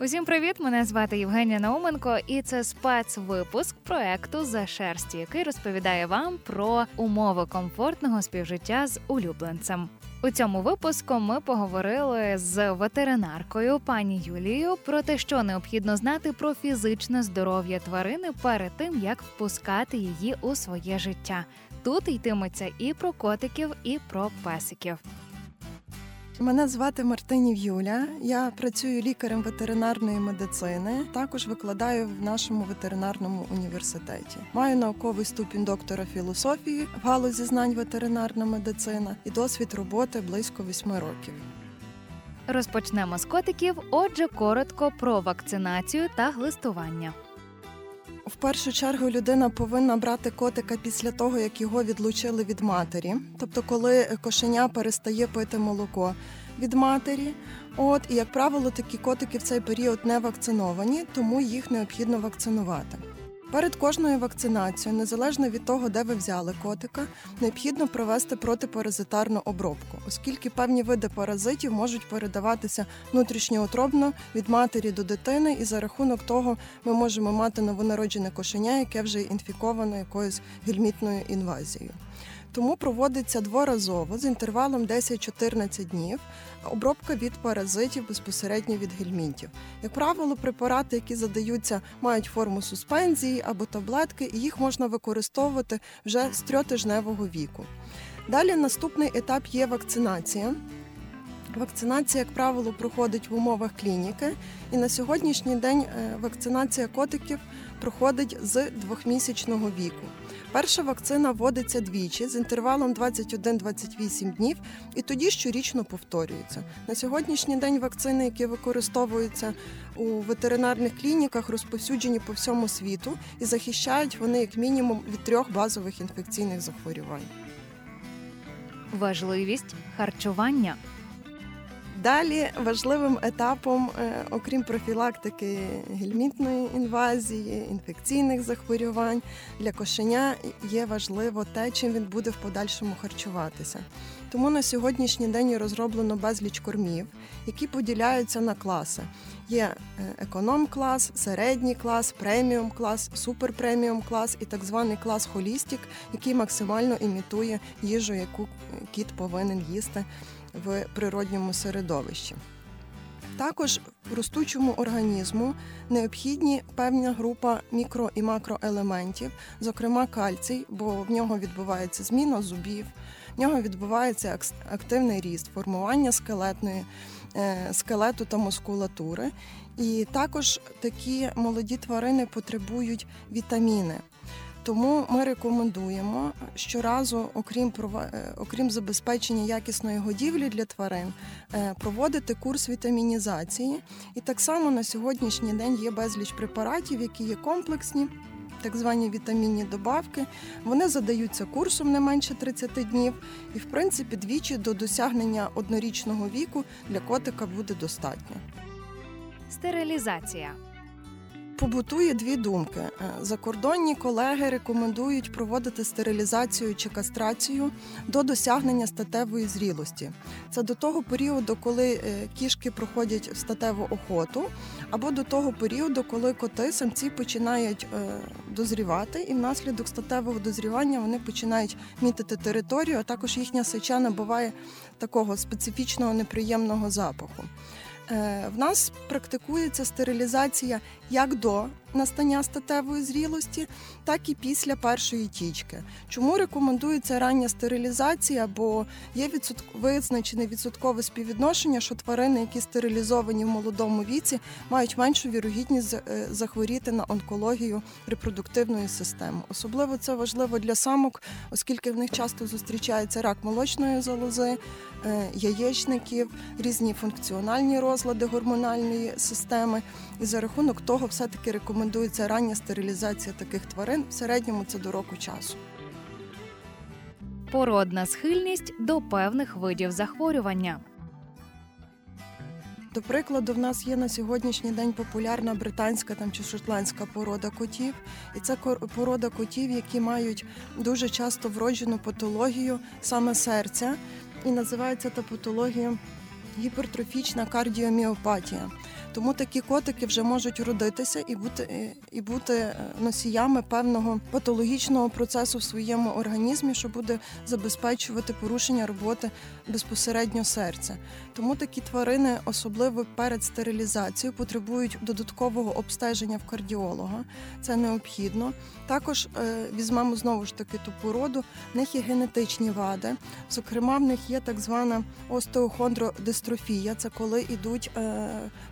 Усім привіт! Мене звати Євгенія Науменко, і це спецвипуск проекту за шерсті, який розповідає вам про умови комфортного співжиття з улюбленцем. У цьому випуску ми поговорили з ветеринаркою пані Юлією про те, що необхідно знати про фізичне здоров'я тварини перед тим, як впускати її у своє життя. Тут йтиметься і про котиків, і про песиків. Мене звати Мартинів Юля. Я працюю лікарем ветеринарної медицини. Також викладаю в нашому ветеринарному університеті. Маю науковий ступінь доктора філософії в галузі знань ветеринарна медицина і досвід роботи близько восьми років. Розпочнемо з котиків. Отже, коротко про вакцинацію та глистування. В першу чергу людина повинна брати котика після того, як його відлучили від матері, тобто, коли кошеня перестає пити молоко від матері. От і як правило, такі котики в цей період не вакциновані, тому їх необхідно вакцинувати. Перед кожною вакцинацією, незалежно від того, де ви взяли котика, необхідно провести протипаразитарну обробку, оскільки певні види паразитів можуть передаватися внутрішньоутробно від матері до дитини, і за рахунок того ми можемо мати новонароджене кошеня, яке вже інфіковано якоюсь гельмітною інвазією. Тому проводиться дворазово з інтервалом 10-14 днів обробка від паразитів безпосередньо від гельмінтів. Як правило, препарати, які задаються, мають форму суспензії або таблетки, і їх можна використовувати вже з трьотижневого віку. Далі наступний етап є вакцинація. Вакцинація, як правило, проходить в умовах клініки, і на сьогоднішній день е, вакцинація котиків проходить з двохмісячного віку. Перша вакцина вводиться двічі з інтервалом 21-28 днів, і тоді щорічно повторюється. На сьогоднішній день вакцини, які використовуються у ветеринарних клініках, розповсюджені по всьому світу і захищають вони як мінімум від трьох базових інфекційних захворювань. Важливість харчування. Далі важливим етапом, е, окрім профілактики гельмітної інвазії, інфекційних захворювань для кошеня є важливо те, чим він буде в подальшому харчуватися. Тому на сьогоднішній день розроблено безліч кормів, які поділяються на класи. Є е, економ-клас, середній клас, преміум клас, суперпреміум клас і так званий клас holistic, який максимально імітує їжу, яку кіт повинен їсти в природньому середовищі. Також ростучому організму необхідні певна група мікро і макроелементів, зокрема кальцій, бо в нього відбувається зміна зубів, в нього відбувається активний ріст, формування скелетної, е, скелету та мускулатури. І також такі молоді тварини потребують вітаміни. Тому ми рекомендуємо щоразу, окрім е, окрім забезпечення якісної годівлі для тварин, е, проводити курс вітамінізації. І так само на сьогоднішній день є безліч препаратів, які є комплексні. Так звані вітамінні добавки, вони задаються курсом не менше 30 днів, і в принципі двічі до досягнення однорічного віку для котика буде достатньо. Стерилізація Побутує дві думки. Е, закордонні колеги рекомендують проводити стерилізацію чи кастрацію до досягнення статевої зрілості. Це до того періоду, коли е, кішки проходять в статеву охоту, або до того періоду, коли коти самці починають е, дозрівати, і внаслідок статевого дозрівання вони починають мітити територію, а також їхня сеча набуває такого специфічного неприємного запаху. Е, в нас практикується стерилізація як до настання статевої зрілості, так і після першої тічки. Чому рекомендується рання стерилізація? Бо є відсотк... визначене відсоткове співвідношення, що тварини, які стерилізовані в молодому віці, мають меншу вірогідність е, захворіти на онкологію репродуктивної системи. Особливо це важливо для самок, оскільки в них часто зустрічається рак молочної залози, е, яєчників, різні функціональні розлади гормональної системи. І за рахунок того, все-таки рекомендується рання стерилізація таких тварин. В середньому це до року часу. Породна схильність до певних видів захворювання. До прикладу, в нас є на сьогоднішній день популярна британська там чи шотландська порода котів, і це порода котів, які мають дуже часто вроджену патологію саме серця, і називається та патологія гіпертрофічна кардіоміопатія. Тому такі котики вже можуть родитися і бути, е, і бути е, носіями певного патологічного процесу в своєму організмі, що буде забезпечувати порушення роботи безпосередньо серця. Тому такі тварини, особливо перед стерилізацією, потребують додаткового обстеження в кардіолога. Це необхідно. Також е, візьмемо знову ж таки ту породу. В них є генетичні вади. Зокрема, в них є так звана остеохондродистрофія. Це коли йдуть е,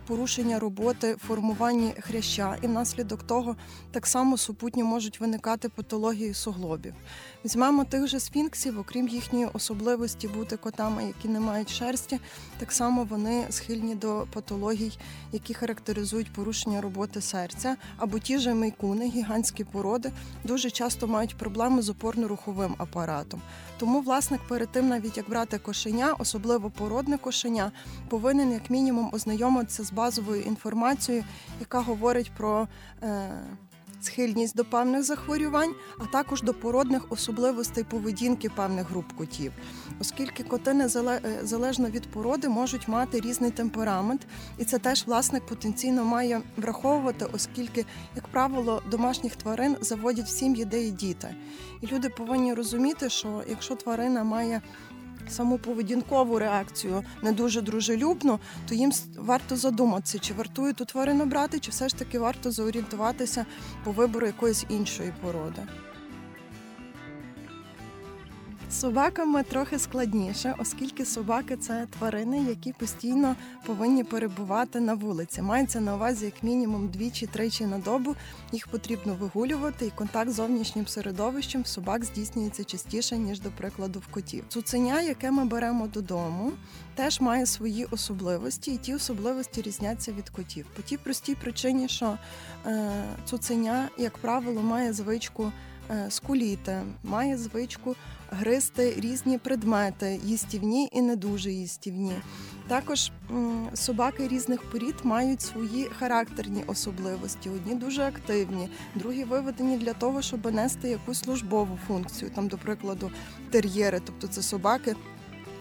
порушення роботи, формування хряща, і внаслідок того так само супутньо можуть виникати патології суглобів. Візьмемо тих же сфінксів, окрім їхньої особливості бути котами, які не мають шерсті, так само вони схильні до патологій, які характеризують порушення роботи серця, або ті ж мейкуни, гігантські породи, дуже часто мають проблеми з опорно-руховим апаратом. Тому власник перед тим, навіть як брати кошеня, особливо породне кошеня, повинен як мінімум ознайомитися з базовою інформацією, яка говорить про. Е- Схильність до певних захворювань, а також до породних особливостей поведінки певних груп котів, оскільки коти незале- е, від породи можуть мати різний темперамент, і це теж власник потенційно має враховувати, оскільки, як правило, домашніх тварин заводять в сім'ї, де є діти. І люди повинні розуміти, що якщо тварина має саму поведінкову реакцію не дуже дружелюбну, то їм варто задуматися, чи вартує ту тварину брати, чи все ж таки варто зорієнтуватися по вибору якоїсь іншої породи. Собаками трохи складніше, оскільки собаки це тварини, які постійно повинні перебувати на вулиці. Мається на увазі як мінімум двічі-тричі на добу. Їх потрібно вигулювати, і контакт з зовнішнім середовищем собак здійснюється частіше, ніж, до прикладу, в котів. Цуценя, яке ми беремо додому, теж має свої особливості, і ті особливості різняться від котів. По тій простій причині, що е, цуценя, як правило, має звичку е, скуліти, має звичку гризти різні предмети, їстівні і не дуже їстівні. Також собаки різних порід мають свої характерні особливості. Одні дуже активні, другі виведені для того, щоб нести якусь службову функцію. Там, до прикладу, тер'єри, тобто це собаки.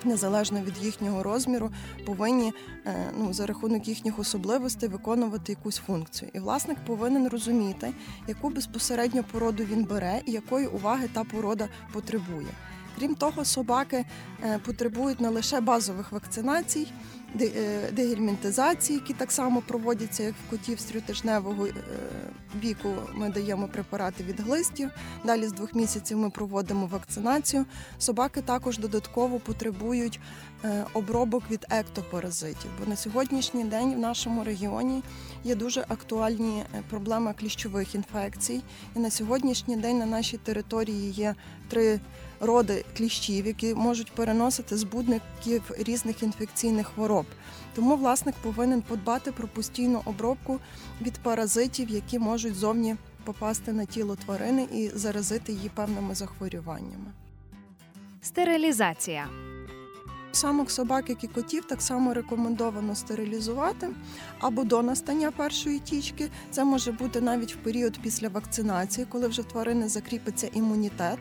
Незалежно від їхнього розміру, повинні е, ну, за рахунок їхніх особливостей виконувати якусь функцію. І власник повинен розуміти, яку безпосередньо породу він бере і якої уваги та порода потребує. Крім того, собаки е, потребують не лише базових вакцинацій, дегельмінтизації, які так само проводяться, як в котів з е, віку. Ми даємо препарати від глистів. Далі з двох місяців ми проводимо вакцинацію. Собаки також додатково потребують е, обробок від ектопаразитів. Бо на сьогоднішній день в нашому регіоні є дуже актуальні е, проблеми кліщових інфекцій. І на сьогоднішній день на нашій території є три роди кліщів, які можуть переносити збудників різних інфекційних хвороб. Тому власник повинен подбати про постійну обробку від паразитів, які можуть зовні попасти на тіло тварини і заразити її певними захворюваннями. Стерилізація. Самок собак, як і котів, так само рекомендовано стерилізувати або до настання першої тічки. Це може бути навіть в період після вакцинації, коли вже тварини закріпиться імунітет.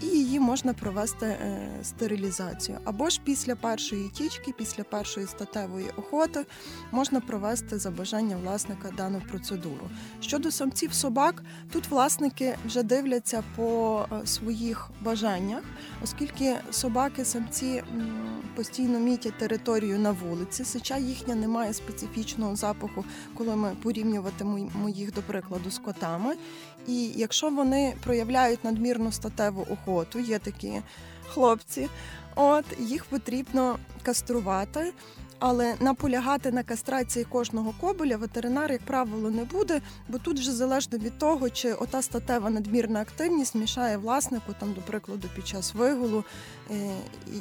І її можна провести е, стерилізацію. Або ж після першої тічки, після першої статевої охоти можна провести за бажання власника дану процедуру. Щодо самців собак, тут власники вже дивляться по е, своїх бажаннях, оскільки собаки, самці постійно мітять територію на вулиці. Сича їхня не має специфічного запаху, коли ми порівнюватимемо їх, до прикладу, з котами. І якщо вони проявляють надмірну статеву охоту, є такі хлопці, от їх потрібно каструвати. Але наполягати на кастрації кожного кобеля ветеринар, як правило, не буде, бо тут вже залежно від того, чи ота статева надмірна активність мішає власнику, там, до прикладу, під час вигулу, е,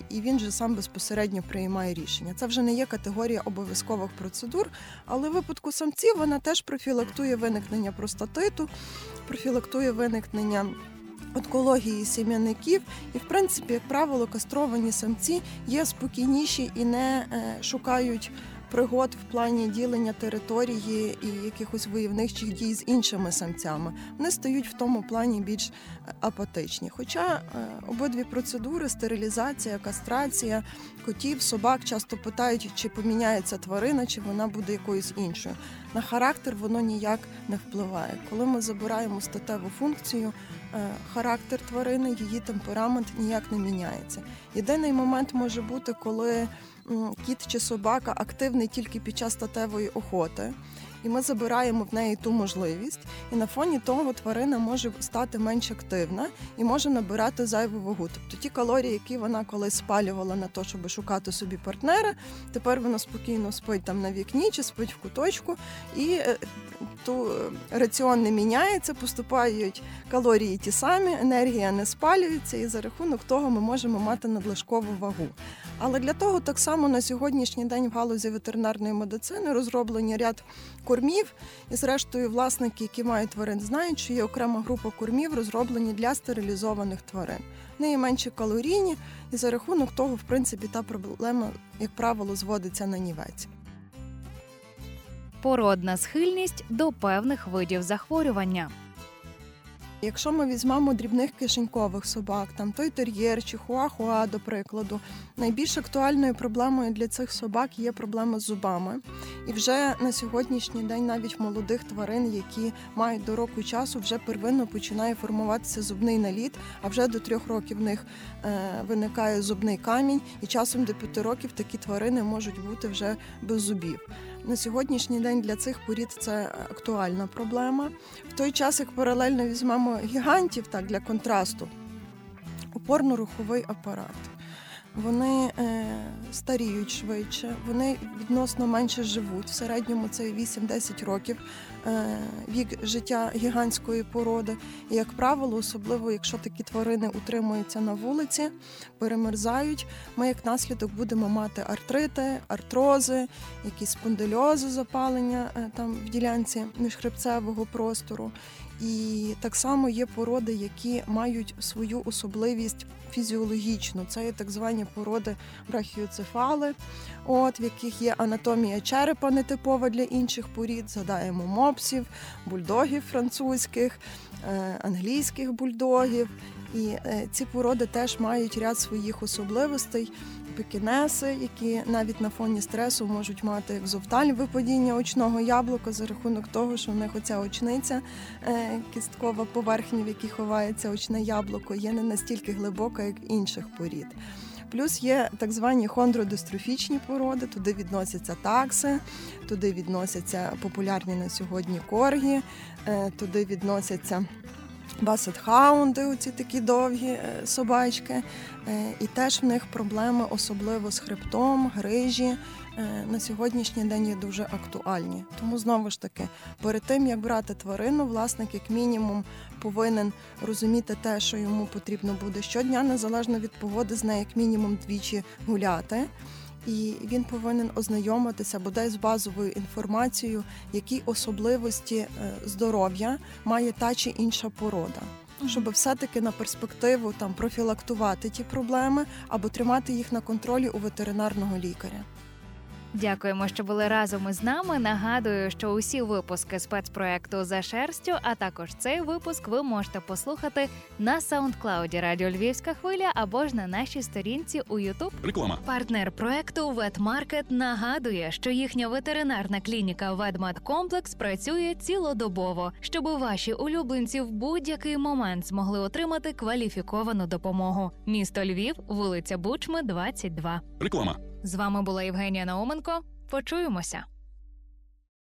і він же сам безпосередньо приймає рішення. Це вже не є категорія обов'язкових процедур, але в випадку самців вона теж профілактує виникнення простатиту, профілактує виникнення. Онкології сім'яників, і в принципі, як правило, кастровані самці є спокійніші і не е, шукають пригод в плані ділення території і якихось войовничих дій з іншими самцями. Вони стають в тому плані більш е, апатичні. Хоча е, обидві процедури стерилізація, кастрація котів, собак часто питають, чи поміняється тварина, чи вона буде якоюсь іншою. На характер воно ніяк не впливає. Коли ми забираємо статеву функцію, е, характер тварини, її темперамент ніяк не міняється. Єдиний момент може бути, коли кіт чи собака активний тільки під час статевої охоти. І ми забираємо в неї ту можливість, і на фоні того тварина може стати менш активна і може набирати зайву вагу. Тобто ті калорії, які вона колись спалювала на те, щоб шукати собі партнера, тепер вона спокійно спить там на вікні чи спить в куточку, і е, ту е, раціон не міняється, поступають калорії ті самі, енергія не спалюється, і за рахунок того ми можемо мати надлишкову вагу. Але для того так само на сьогоднішній день в галузі ветеринарної медицини розроблені ряд кормів, і зрештою власники, які мають тварин, знають, що є окрема група кормів, розроблені для стерилізованих тварин. Вони є менше калорійні, і за рахунок того, в принципі, та проблема, як правило, зводиться на нівець. Породна схильність до певних видів захворювання. Якщо ми візьмемо дрібних кишенькових собак, там той тер'єр чи хуахуа, до прикладу, найбільш актуальною проблемою для цих собак є проблема з зубами. І вже на сьогоднішній день навіть молодих тварин, які мають до року часу, вже первинно починає формуватися зубний наліт, а вже до трьох років в них е, виникає зубний камінь, і часом до п'яти років такі тварини можуть бути вже без зубів. На сьогоднішній день для цих порід це актуальна проблема. В той час, як паралельно візьмемо гігантів, так для контрасту, опорно-руховий апарат. Вони е, старіють швидше, вони відносно менше живуть. В середньому це 8-10 років е, вік життя гігантської породи. І, як правило, особливо якщо такі тварини утримуються на вулиці, перемерзають, ми як наслідок будемо мати артрити, артрози, якісь спондильози, запалення е, там в ділянці міжхребцевого простору. І так само є породи, які мають свою особливість фізіологічну. Це є так звані породи брахіоцефали, от в яких є анатомія черепа нетипова для інших порід. Згадаємо мопсів, бульдогів французьких, е, англійських бульдогів. І е, ці породи теж мають ряд своїх особливостей. Пекінеси, які навіть на фоні стресу можуть мати екзофталь випадіння очного яблука за рахунок того, що в них оця очниця е, кісткова поверхня, в якій ховається очне яблуко, є не настільки глибока, як інших порід. Плюс є так звані хондродистрофічні породи, туди відносяться такси, туди відносяться популярні на сьогодні коргі, е, туди відносяться басетхаунди, оці такі довгі е, собачки. Е, І теж в них проблеми, особливо з хребтом, грижі. е, На сьогоднішній день є дуже актуальні. Тому знову ж таки, перед тим як брати тварину, власник як мінімум повинен розуміти те, що йому потрібно буде щодня, незалежно від погоди, з нею як мінімум двічі гуляти. І він повинен ознайомитися бодай з базовою інформацією, які особливості е, здоров'я має та чи інша порода. Щоб все-таки на перспективу там профілактувати ті проблеми або тримати їх на контролі у ветеринарного лікаря. Дякуємо, що були разом із нами. Нагадую, що усі випуски спецпроекту за шерстю, а також цей випуск ви можете послухати на саундклауді Радіо Львівська хвиля або ж на нашій сторінці у Ютуб. Реклама. Партнер проекту Ветмаркет нагадує, що їхня ветеринарна клініка Ведмедкомплекс працює цілодобово, щоб ваші улюбленці в будь-який момент змогли отримати кваліфіковану допомогу. Місто Львів, вулиця Бучми, 22. Реклама. З вами була Євгенія Науменко. Почуємося.